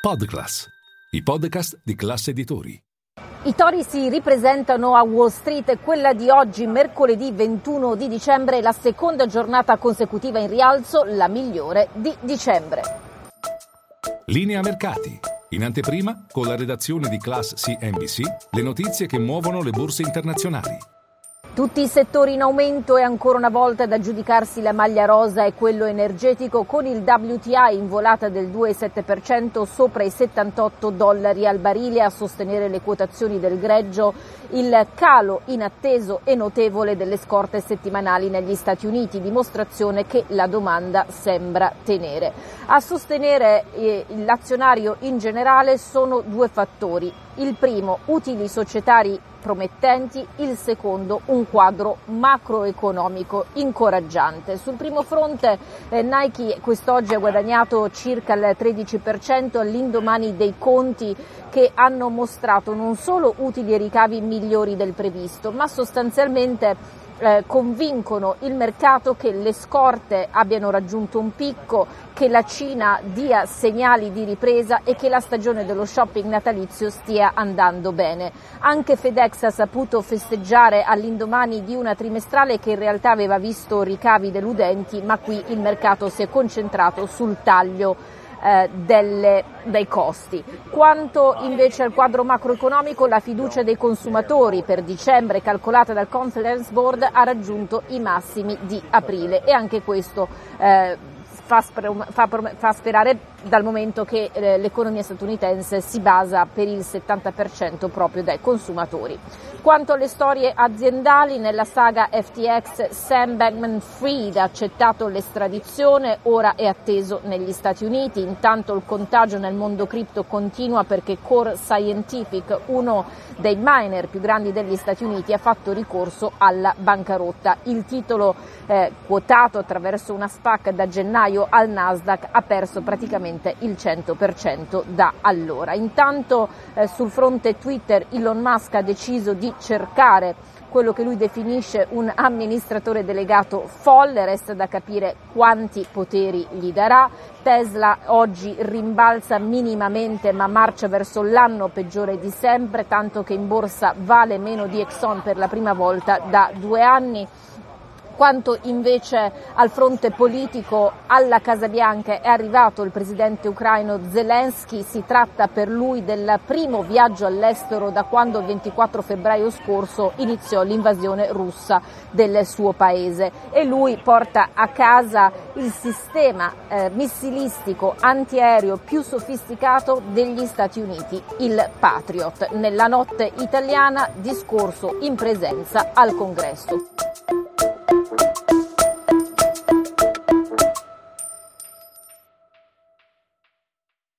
Podclass, i podcast di classe editori. I tori si ripresentano a Wall Street, quella di oggi, mercoledì 21 di dicembre, la seconda giornata consecutiva in rialzo, la migliore di dicembre. Linea mercati. In anteprima, con la redazione di Class CNBC, le notizie che muovono le borse internazionali. Tutti i settori in aumento e ancora una volta da giudicarsi la maglia rosa e quello energetico con il WTI in volata del 2,7% sopra i 78 dollari al barile a sostenere le quotazioni del greggio, il calo inatteso e notevole delle scorte settimanali negli Stati Uniti, dimostrazione che la domanda sembra tenere. A sostenere eh, l'azionario in generale sono due fattori. Il primo, utili societari promettenti, il secondo un quadro macroeconomico incoraggiante. Sul primo fronte eh, Nike quest'oggi ha guadagnato circa il 13% all'indomani dei conti che hanno mostrato non solo utili e ricavi migliori del previsto, ma sostanzialmente eh, convincono il mercato che le scorte abbiano raggiunto un picco, che la Cina dia segnali di ripresa e che la stagione dello shopping natalizio stia andando bene. Anche FedEx ha saputo festeggiare all'indomani di una trimestrale che in realtà aveva visto ricavi deludenti, ma qui il mercato si è concentrato sul taglio eh, delle, dei costi. Quanto invece al quadro macroeconomico, la fiducia dei consumatori per dicembre calcolata dal Conference Board ha raggiunto i massimi di aprile e anche questo eh, fa, fa, fa, sperare dal momento che eh, l'economia statunitense si basa per il 70% proprio dai consumatori. Quanto alle storie aziendali, nella saga FTX Sam Bankman-Fried ha accettato l'estradizione, ora è atteso negli Stati Uniti. Intanto il contagio nel mondo cripto continua perché Core Scientific, uno dei miner più grandi degli Stati Uniti, ha fatto ricorso alla bancarotta. Il titolo eh, quotato attraverso una SPAC da gennaio al Nasdaq ha perso praticamente il 100% da allora. Intanto eh, sul fronte Twitter Elon Musk ha deciso di cercare quello che lui definisce un amministratore delegato folle, resta da capire quanti poteri gli darà. Tesla oggi rimbalza minimamente ma marcia verso l'anno peggiore di sempre, tanto che in borsa vale meno di Exxon per la prima volta da due anni quanto invece al fronte politico alla Casa Bianca è arrivato il presidente ucraino Zelensky, si tratta per lui del primo viaggio all'estero da quando il 24 febbraio scorso iniziò l'invasione russa del suo paese e lui porta a casa il sistema eh, missilistico antiaereo più sofisticato degli Stati Uniti, il Patriot. Nella notte italiana discorso in presenza al Congresso.